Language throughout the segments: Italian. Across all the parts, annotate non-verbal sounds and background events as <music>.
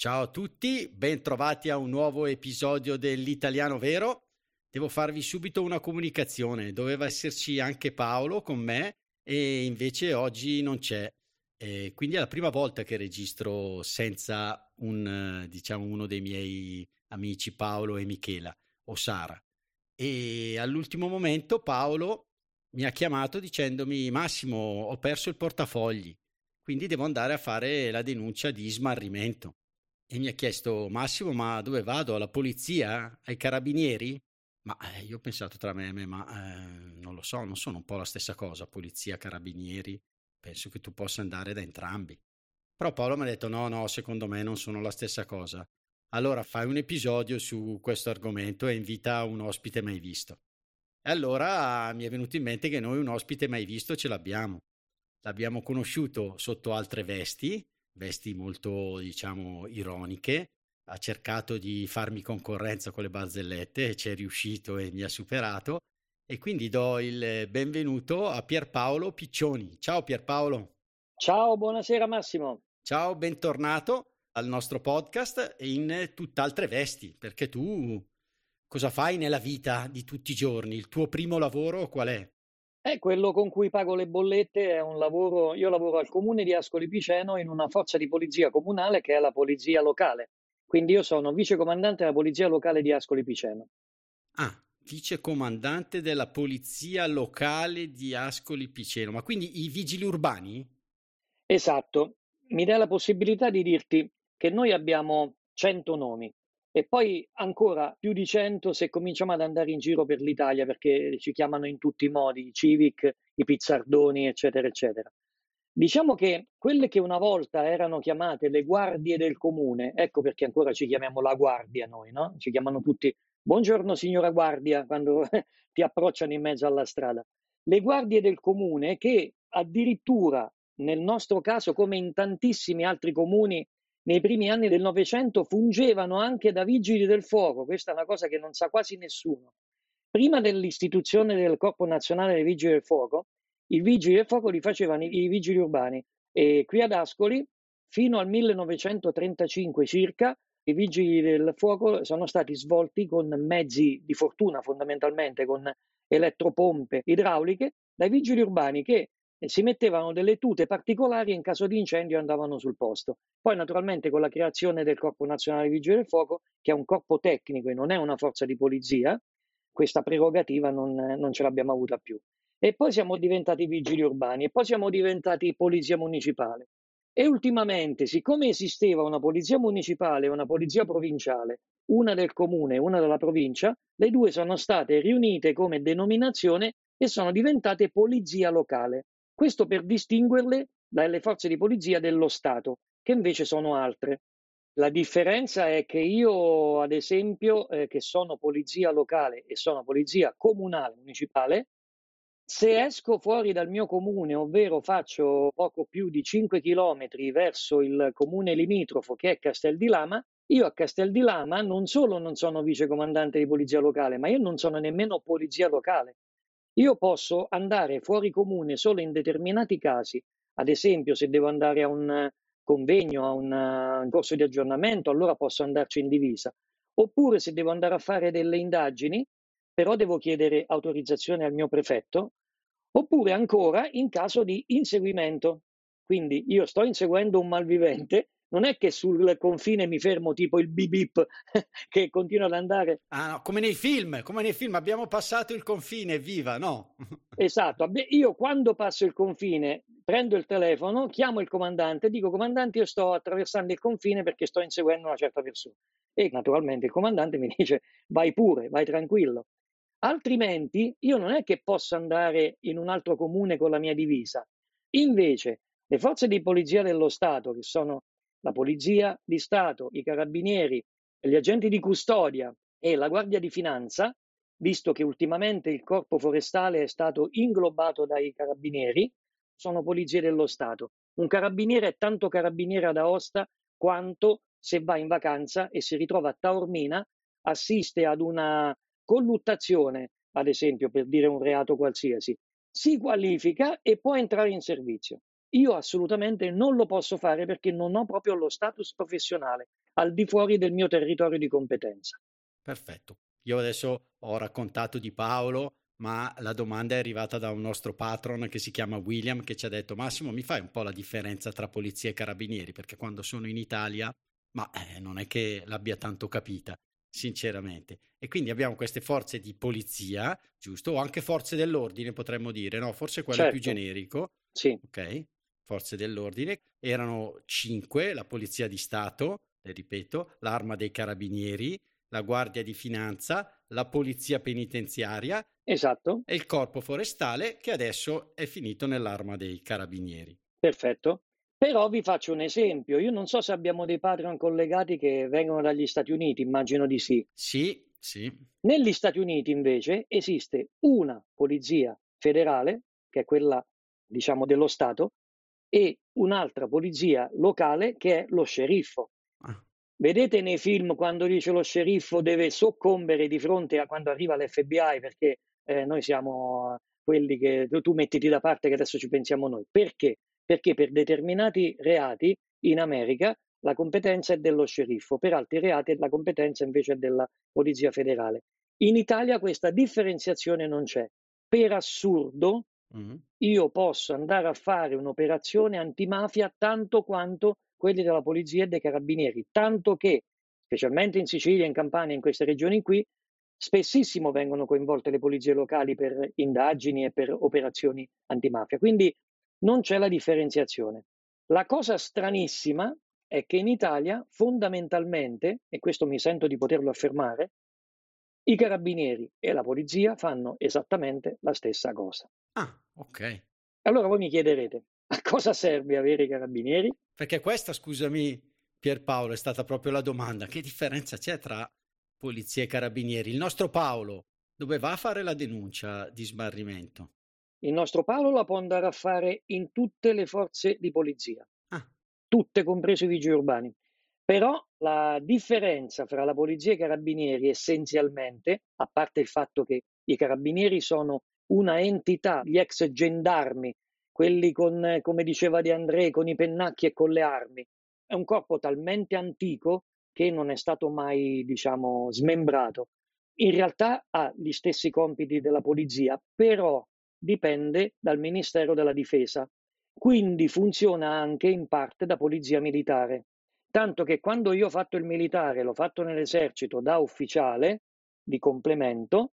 Ciao a tutti, bentrovati a un nuovo episodio dell'Italiano Vero. Devo farvi subito una comunicazione. Doveva esserci anche Paolo con me e invece oggi non c'è. E quindi è la prima volta che registro senza un, diciamo, uno dei miei amici Paolo e Michela o Sara. E all'ultimo momento Paolo mi ha chiamato dicendomi Massimo ho perso il portafogli, quindi devo andare a fare la denuncia di smarrimento. E mi ha chiesto Massimo ma dove vado? Alla polizia? Ai carabinieri? Ma eh, io ho pensato tra me e me, ma eh, non lo so, non sono un po' la stessa cosa, polizia, carabinieri, penso che tu possa andare da entrambi. Però Paolo mi ha detto no, no, secondo me non sono la stessa cosa. Allora fai un episodio su questo argomento e invita un ospite mai visto. E allora mi è venuto in mente che noi un ospite mai visto ce l'abbiamo. L'abbiamo conosciuto sotto altre vesti, vesti molto, diciamo, ironiche, ha cercato di farmi concorrenza con le barzellette ci è riuscito e mi ha superato. E quindi do il benvenuto a Pierpaolo Piccioni. Ciao Pierpaolo. Ciao, buonasera Massimo. Ciao, bentornato al nostro podcast in tutt'altre vesti, perché tu cosa fai nella vita di tutti i giorni? Il tuo primo lavoro qual è? È quello con cui pago le bollette, è un lavoro, io lavoro al comune di Ascoli Piceno in una forza di polizia comunale che è la polizia locale. Quindi io sono vicecomandante della Polizia Locale di Ascoli Piceno. Ah, vicecomandante della Polizia Locale di Ascoli Piceno. Ma quindi i vigili urbani? Esatto. Mi dà la possibilità di dirti che noi abbiamo 100 nomi e poi ancora più di 100 se cominciamo ad andare in giro per l'Italia perché ci chiamano in tutti i modi, i civic, i pizzardoni, eccetera, eccetera. Diciamo che quelle che una volta erano chiamate le guardie del comune, ecco perché ancora ci chiamiamo la guardia noi, no? Ci chiamano tutti buongiorno signora guardia quando <laughs> ti approcciano in mezzo alla strada. Le guardie del comune che addirittura nel nostro caso, come in tantissimi altri comuni, nei primi anni del Novecento fungevano anche da vigili del fuoco, questa è una cosa che non sa quasi nessuno. Prima dell'istituzione del Corpo Nazionale dei Vigili del Fuoco, i vigili del fuoco li facevano i, vigili urbani e qui ad Ascoli fino al 1935 circa i vigili del fuoco sono stati svolti con mezzi di fortuna fondamentalmente con elettropompe idrauliche dai vigili urbani che si mettevano delle tute particolari e in caso di incendio andavano sul posto. Poi naturalmente con la creazione del Corpo Nazionale Vigili del Fuoco, che è un corpo tecnico e non è una forza di polizia, questa prerogativa non, non ce l'abbiamo avuta più e poi siamo diventati vigili urbani e poi siamo diventati polizia municipale. E ultimamente, siccome esisteva una polizia municipale e una polizia provinciale, una del comune e una della provincia, le due sono state riunite come denominazione e sono diventate polizia locale. Questo per distinguerle dalle forze di polizia dello Stato, che invece sono altre. La differenza è che io, ad esempio, eh, che sono polizia locale e sono polizia comunale municipale, se esco fuori dal mio comune, ovvero faccio poco più di 5 chilometri verso il comune limitrofo che è Castel di Lama, io a Castel di Lama non solo non sono vicecomandante di polizia locale, ma io non sono nemmeno polizia locale. Io posso andare fuori comune solo in determinati casi, ad esempio se devo andare a un convegno, a un, corso di aggiornamento, allora posso andarci in divisa. Oppure se devo andare a fare delle indagini, però devo chiedere autorizzazione al mio prefetto, oppure ancora in caso di inseguimento. Quindi io sto inseguendo un malvivente, non è che sul confine mi fermo tipo il bip bip <laughs> che continua ad andare. Ah, no, come nei film, come nei film, abbiamo passato il confine, viva, no? <laughs> esatto, io quando passo il confine prendo il telefono, chiamo il comandante, dico comandante io sto attraversando il confine perché sto inseguendo una certa persona. E naturalmente il comandante mi <laughs> dice vai pure, vai tranquillo. Altrimenti io non è che posso andare in un altro comune con la mia divisa. Invece, le forze di polizia dello Stato, che sono la polizia di Stato, i carabinieri gli agenti di custodia e la Guardia di Finanza, visto che ultimamente il corpo forestale è stato inglobato dai carabinieri, sono polizie dello Stato. Un carabiniere è tanto carabiniere ad Aosta quanto se va in vacanza e si ritrova a Taormina, assiste ad una colluttazione, ad esempio, per dire un reato qualsiasi, si qualifica e può entrare in servizio. Io assolutamente non lo posso fare perché non ho proprio lo status professionale al di fuori del mio territorio di competenza. Perfetto. Io adesso ho raccontato di Paolo, ma la domanda è arrivata da un nostro patron che si chiama William che ci ha detto Massimo mi fai un po' la differenza tra polizia e carabinieri perché quando sono in Italia ma eh, non è che l'abbia tanto capita sinceramente e quindi abbiamo queste forze di polizia giusto o anche forze dell'ordine potremmo dire no forse quello certo. più generico sì ok forze dell'ordine erano cinque la polizia di stato ripeto l'arma dei carabinieri la Guardia di Finanza, la Polizia Penitenziaria esatto. e il Corpo Forestale che adesso è finito nell'arma dei Carabinieri. Perfetto. Però vi faccio un esempio. Io non so se abbiamo dei Patreon collegati che vengono dagli Stati Uniti, immagino di sì. Sì, sì. Negli Stati Uniti invece esiste una polizia federale, che è quella, diciamo, dello Stato, e un'altra polizia locale che è lo sceriffo. Vedete nei film quando dice lo sceriffo deve soccombere di fronte a quando arriva l'FBI perché eh, noi siamo quelli che tu mettiti da parte che adesso ci pensiamo noi. Perché? Perché per determinati reati in America la competenza è dello sceriffo, per altri reati la competenza invece è della Polizia Federale. In Italia questa differenziazione non c'è. Per assurdo, io posso andare a fare un'operazione antimafia tanto quanto quelli della polizia e dei carabinieri, tanto che, specialmente in Sicilia, in Campania, in queste regioni qui, spessissimo vengono coinvolte le polizie locali per indagini e per operazioni antimafia. Quindi non c'è la differenziazione. La cosa stranissima è che in Italia, fondamentalmente, e questo mi sento di poterlo affermare, i carabinieri e la polizia fanno esattamente la stessa cosa. Ah, ok. Allora voi mi chiederete, a cosa serve avere i carabinieri? Perché questa, scusami Pierpaolo, è stata proprio la domanda. Che differenza c'è tra polizia e carabinieri? Il nostro Paolo dove va a fare la denuncia di smarrimento? Il nostro Paolo la può andare a fare in tutte le forze di polizia, ah. tutte comprese i vigili urbani. Però la differenza fra la polizia e i carabinieri essenzialmente, a parte il fatto che i carabinieri sono una entità, gli ex gendarmi quelli con, come diceva De André, con i pennacchi e con le armi. È un corpo talmente antico che non è stato mai, diciamo, smembrato. In realtà ha gli stessi compiti della polizia, però dipende dal Ministero della Difesa. Quindi funziona anche in parte da polizia militare. Tanto che quando io ho fatto il militare, l'ho fatto nell'esercito da ufficiale di complemento,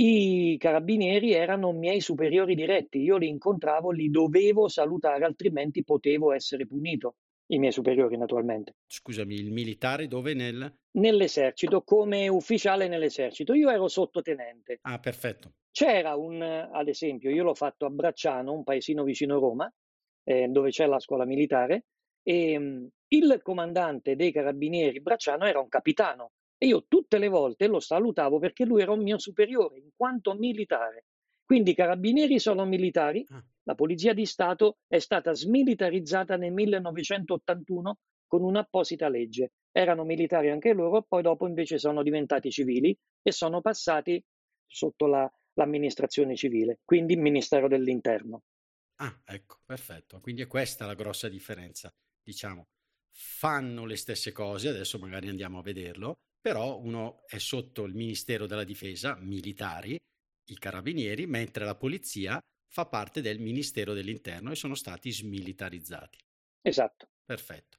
i carabinieri erano miei superiori diretti, io li incontravo, li dovevo salutare, altrimenti potevo essere punito. I miei superiori, naturalmente. Scusami, il militare dove nel? Nell'esercito, come ufficiale nell'esercito. Io ero sottotenente. Ah, perfetto. C'era un, ad esempio, io l'ho fatto a Bracciano, un paesino vicino a Roma, eh, dove c'è la scuola militare, e um, il comandante dei carabinieri Bracciano era un capitano e io tutte le volte lo salutavo perché lui era un mio superiore in quanto militare. Quindi i carabinieri sono militari, ah. la Polizia di Stato è stata smilitarizzata nel 1981 con un'apposita legge. Erano militari anche loro, poi dopo invece sono diventati civili e sono passati sotto la, l'amministrazione civile, quindi il Ministero dell'Interno. Ah, ecco, perfetto. Quindi è questa la grossa differenza, diciamo. Fanno le stesse cose, adesso magari andiamo a vederlo, però uno è sotto il Ministero della Difesa, militari, i carabinieri, mentre la polizia fa parte del Ministero dell'Interno e sono stati smilitarizzati. Esatto. Perfetto.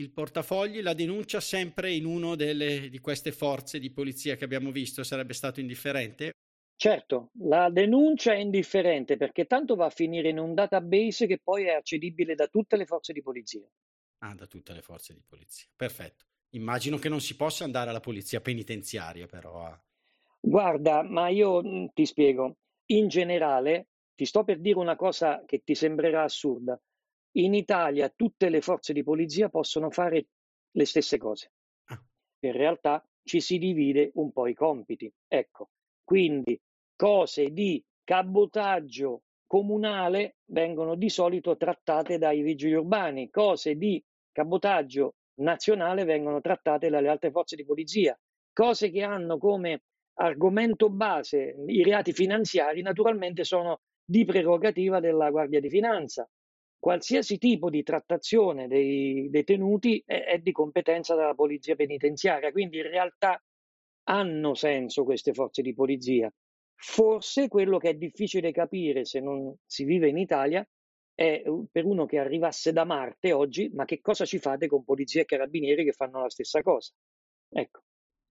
il portafogli, la denuncia sempre in una di queste forze di polizia che abbiamo visto sarebbe stato indifferente? Certo, la denuncia è indifferente perché tanto va a finire in un database che poi è accedibile da tutte le forze di polizia. Ah, da tutte le forze di polizia. Perfetto. Immagino che non si possa andare alla polizia penitenziaria, però. A... Guarda, ma io ti spiego. In generale, ti sto per dire una cosa che ti sembrerà assurda. In Italia tutte le forze di polizia possono fare le stesse cose. Ah. In realtà ci si divide un po' i compiti. Ecco, quindi cose di cabotaggio comunale vengono di solito trattate dai vigili urbani, cose di cabotaggio nazionale vengono trattate dalle altre forze di polizia, cose che hanno come argomento base i reati finanziari naturalmente sono di prerogativa della Guardia di Finanza. Qualsiasi tipo di trattazione dei detenuti è, è di competenza della Polizia Penitenziaria, quindi in realtà hanno senso queste forze di polizia. Forse quello che è difficile capire se non si vive in Italia è per uno che arrivasse da Marte oggi, ma che cosa ci fate con polizia e carabinieri che fanno la stessa cosa? Ecco.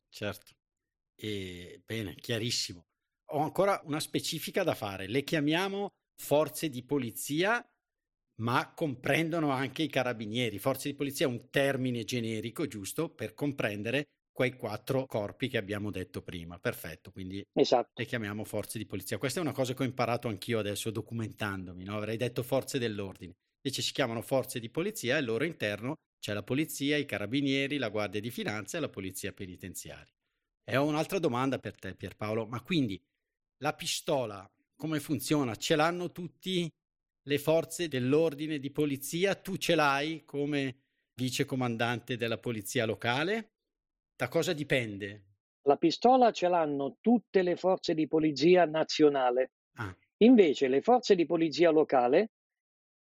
Certo. E, bene, chiarissimo. Ho ancora una specifica da fare. Le chiamiamo forze di polizia, ma comprendono anche i carabinieri. Forze di polizia è un termine generico, giusto, per comprendere quei quattro corpi che abbiamo detto prima. Perfetto, quindi esatto. le chiamiamo forze di polizia. Questa è una cosa che ho imparato anch'io adesso documentandomi, no? avrei detto forze dell'ordine. Invece si chiamano forze di polizia e al loro interno c'è la polizia, i carabinieri, la guardia di finanza e la polizia penitenziaria. E ho un'altra domanda per te Pierpaolo, ma quindi la pistola come funziona? Ce l'hanno tutti le forze dell'ordine di polizia? Tu ce l'hai come vice comandante della polizia locale? Da cosa dipende? La pistola ce l'hanno tutte le forze di polizia nazionale. Ah. Invece le forze di polizia locale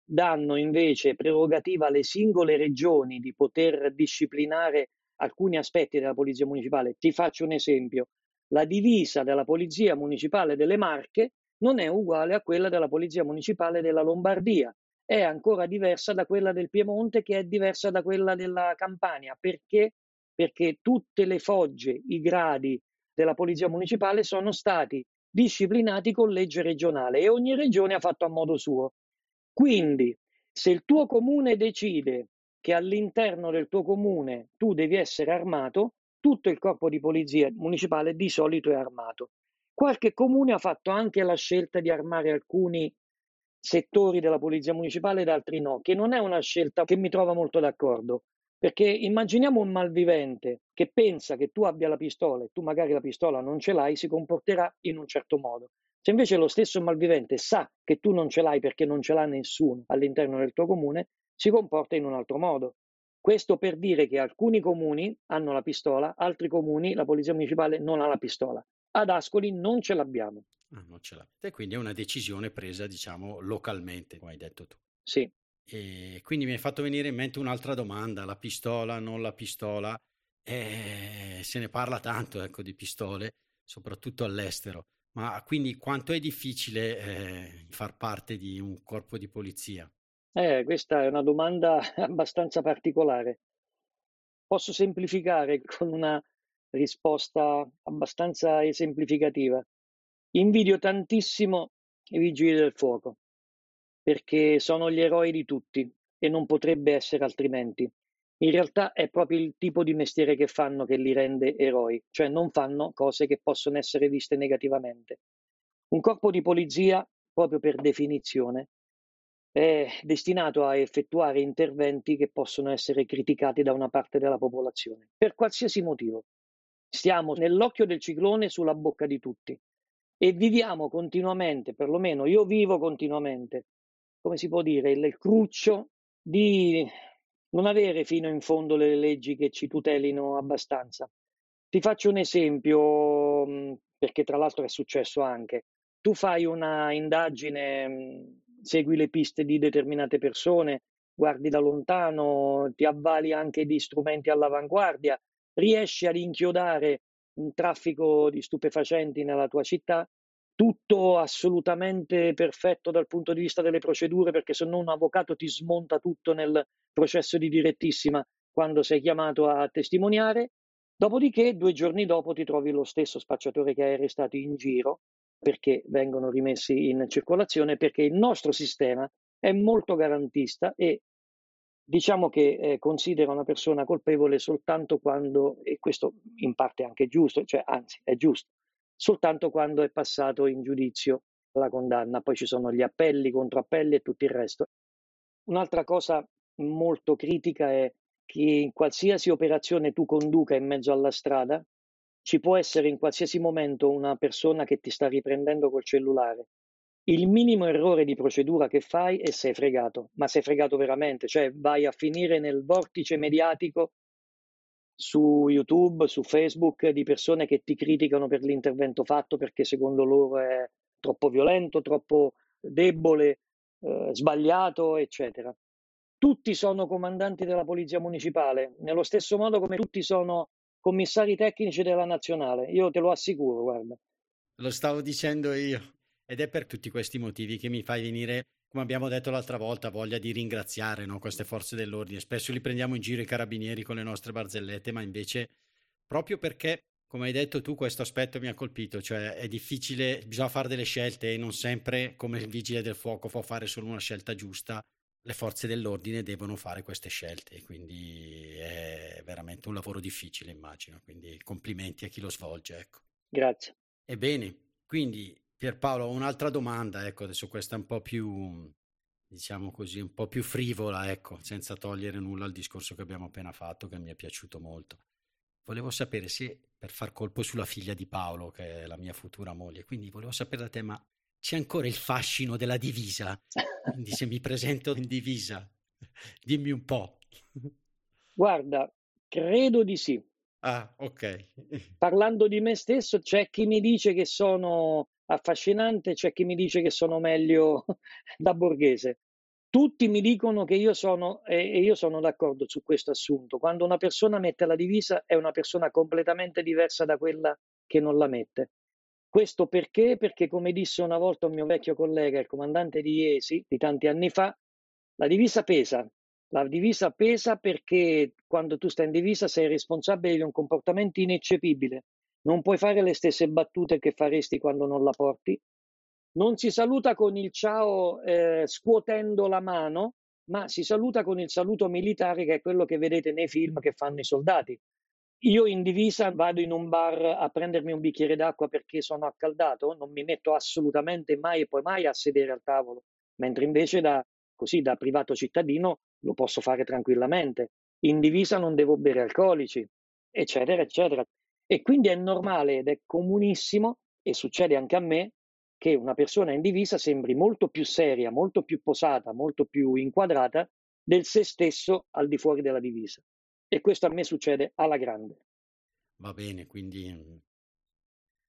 danno invece prerogativa alle singole regioni di poter disciplinare alcuni aspetti della polizia municipale. Ti faccio un esempio. La divisa della polizia municipale delle Marche non è uguale a quella della polizia municipale della Lombardia. È ancora diversa da quella del Piemonte, che è diversa da quella della Campania, perché perché tutte le fogge, i gradi della Polizia Municipale sono stati disciplinati con legge regionale e ogni regione ha fatto a modo suo. Quindi, se il tuo comune decide che all'interno del tuo comune tu devi essere armato, tutto il corpo di polizia municipale di solito è armato. Qualche comune ha fatto anche la scelta di armare alcuni settori della polizia municipale ed altri no, che non è una scelta che mi trova molto d'accordo. Perché immaginiamo un malvivente che pensa che tu abbia la pistola e tu magari la pistola non ce l'hai, si comporterà in un certo modo. Se invece lo stesso malvivente sa che tu non ce l'hai perché non ce l'ha nessuno all'interno del tuo comune, si comporta in un altro modo. Questo per dire che alcuni comuni hanno la pistola, altri comuni la polizia municipale non ha la pistola. Ad Ascoli non ce l'abbiamo. Ah, non ce l'avete, quindi è una decisione presa, diciamo, localmente, come hai detto tu. Sì. E quindi mi hai fatto venire in mente un'altra domanda, la pistola, non la pistola. Eh, se ne parla tanto ecco, di pistole, soprattutto all'estero. Ma quindi quanto è difficile eh, far parte di un corpo di polizia? Eh, questa è una domanda <laughs> abbastanza particolare. Posso semplificare con una risposta abbastanza esemplificativa. Invidio tantissimo i vigili del fuoco perché sono gli eroi di tutti e non potrebbe essere altrimenti. In realtà è proprio il tipo di mestiere che fanno che li rende eroi, cioè non fanno cose che possono essere viste negativamente. Un corpo di polizia, proprio per definizione, è destinato a effettuare interventi che possono essere criticati da una parte della popolazione, per qualsiasi motivo. Stiamo nell'occhio del ciclone sulla bocca di tutti e viviamo continuamente, perlomeno io vivo continuamente, come si può dire, il cruccio di non avere fino in fondo le leggi che ci tutelino abbastanza. Ti faccio un esempio, mm, perché tra l'altro è successo anche. Tu fai una indagine, mm, segui le piste di determinate persone, guardi da lontano, ti avvali anche di strumenti all'avanguardia, riesci ad inchiodare un traffico di stupefacenti nella tua città, tutto assolutamente perfetto dal punto di vista delle procedure, perché se no un avvocato ti smonta tutto nel processo di direttissima quando sei chiamato a testimoniare. Dopodiché, due giorni dopo, ti trovi lo stesso spacciatore che hai arrestato in giro perché vengono rimessi in circolazione, perché il nostro sistema è molto garantista e diciamo che eh, considera una persona colpevole soltanto quando, e questo in parte è anche giusto, cioè anzi è giusto, soltanto quando è passato in giudizio la condanna, poi ci sono gli appelli, controappelli e tutto il resto. Un'altra cosa molto critica è che in qualsiasi operazione tu conduca in mezzo alla strada, ci può essere in qualsiasi momento una persona che ti sta riprendendo col cellulare. Il minimo errore di procedura che fai e sei fregato, ma sei fregato veramente, cioè vai a finire nel vortice mediatico su YouTube, su Facebook di persone che ti criticano per l'intervento fatto perché secondo loro è troppo violento, troppo debole, eh, sbagliato, eccetera. Tutti sono comandanti della polizia municipale, nello stesso modo come tutti sono commissari tecnici della nazionale. Io te lo assicuro, guarda. Lo stavo dicendo io. Ed è per tutti questi motivi che mi fai venire, come abbiamo detto l'altra volta, voglia di ringraziare no, queste forze dell'ordine. Spesso li prendiamo in giro i carabinieri con le nostre barzellette, ma invece proprio perché, come hai detto tu, questo aspetto mi ha colpito, cioè è difficile, bisogna fare delle scelte e non sempre, come il vigile del fuoco, può fare solo una scelta giusta. Le forze dell'ordine devono fare queste scelte, quindi è veramente un lavoro difficile, immagino. Quindi complimenti a chi lo svolge. Ecco. Grazie. Ebbene, quindi Pierpaolo, ho un'altra domanda, ecco, adesso questa è un po' più, diciamo così, un po' più frivola, ecco, senza togliere nulla al discorso che abbiamo appena fatto, che mi è piaciuto molto. Volevo sapere se, per far colpo sulla figlia di Paolo, che è la mia futura moglie, quindi volevo sapere da te, ma c'è ancora il fascino della divisa? Quindi se mi presento in divisa, <laughs> dimmi un po'. Guarda, credo di sì. Ah, ok. Parlando di me stesso, c'è chi mi dice che sono affascinante, c'è chi mi dice che sono meglio <laughs> da borghese. Tutti mi dicono che io sono, e io sono d'accordo su questo assunto, quando una persona mette la divisa è una persona completamente diversa da quella che non la mette. Questo perché? Perché come disse una volta un mio vecchio collega, il comandante di Iesi, di tanti anni fa, la divisa pesa. La divisa pesa perché quando tu stai in divisa sei responsabile di un comportamento ineccepibile non puoi fare le stesse battute che faresti quando non la porti. Non si saluta con il ciao eh, scuotendo la mano, ma si saluta con il saluto militare che è quello che vedete nei film che fanno i soldati. Io in divisa vado in un bar a prendermi un bicchiere d'acqua perché sono accaldato, non mi metto assolutamente mai e poi mai a sedere al tavolo, mentre invece da, così, da privato cittadino lo posso fare tranquillamente. In divisa non devo bere alcolici, eccetera, eccetera. E quindi è normale ed è comunissimo, e succede anche a me, che una persona in divisa sembri molto più seria, molto più posata, molto più inquadrata del se stesso al di fuori della divisa. E questo a me succede alla grande. Va bene, quindi mm,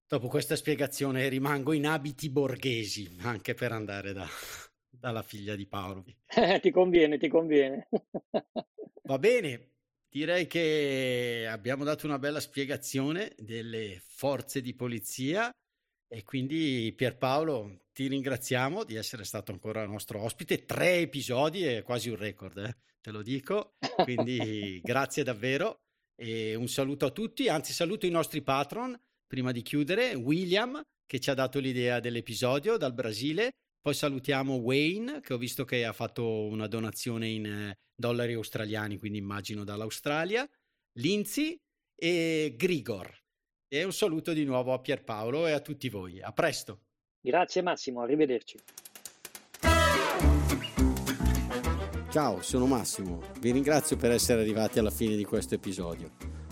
dopo questa spiegazione rimango in abiti borghesi, anche per andare da, <laughs> dalla figlia di Paolo. ti conviene, ti conviene. Va bene, Direi che abbiamo dato una bella spiegazione delle forze di polizia e quindi Pierpaolo ti ringraziamo di essere stato ancora nostro ospite. Tre episodi è quasi un record, eh? te lo dico. <laughs> Quindi grazie davvero e un saluto a tutti. Anzi, saluto i nostri patron prima di chiudere. William che ci ha dato l'idea dell'episodio dal Brasile. Poi salutiamo Wayne che ho visto che ha fatto una donazione in eh, dollari australiani, quindi immagino dall'Australia, Lindsay e Grigor. E un saluto di nuovo a Pierpaolo e a tutti voi. A presto. Grazie Massimo, arrivederci. Ciao, sono Massimo. Vi ringrazio per essere arrivati alla fine di questo episodio.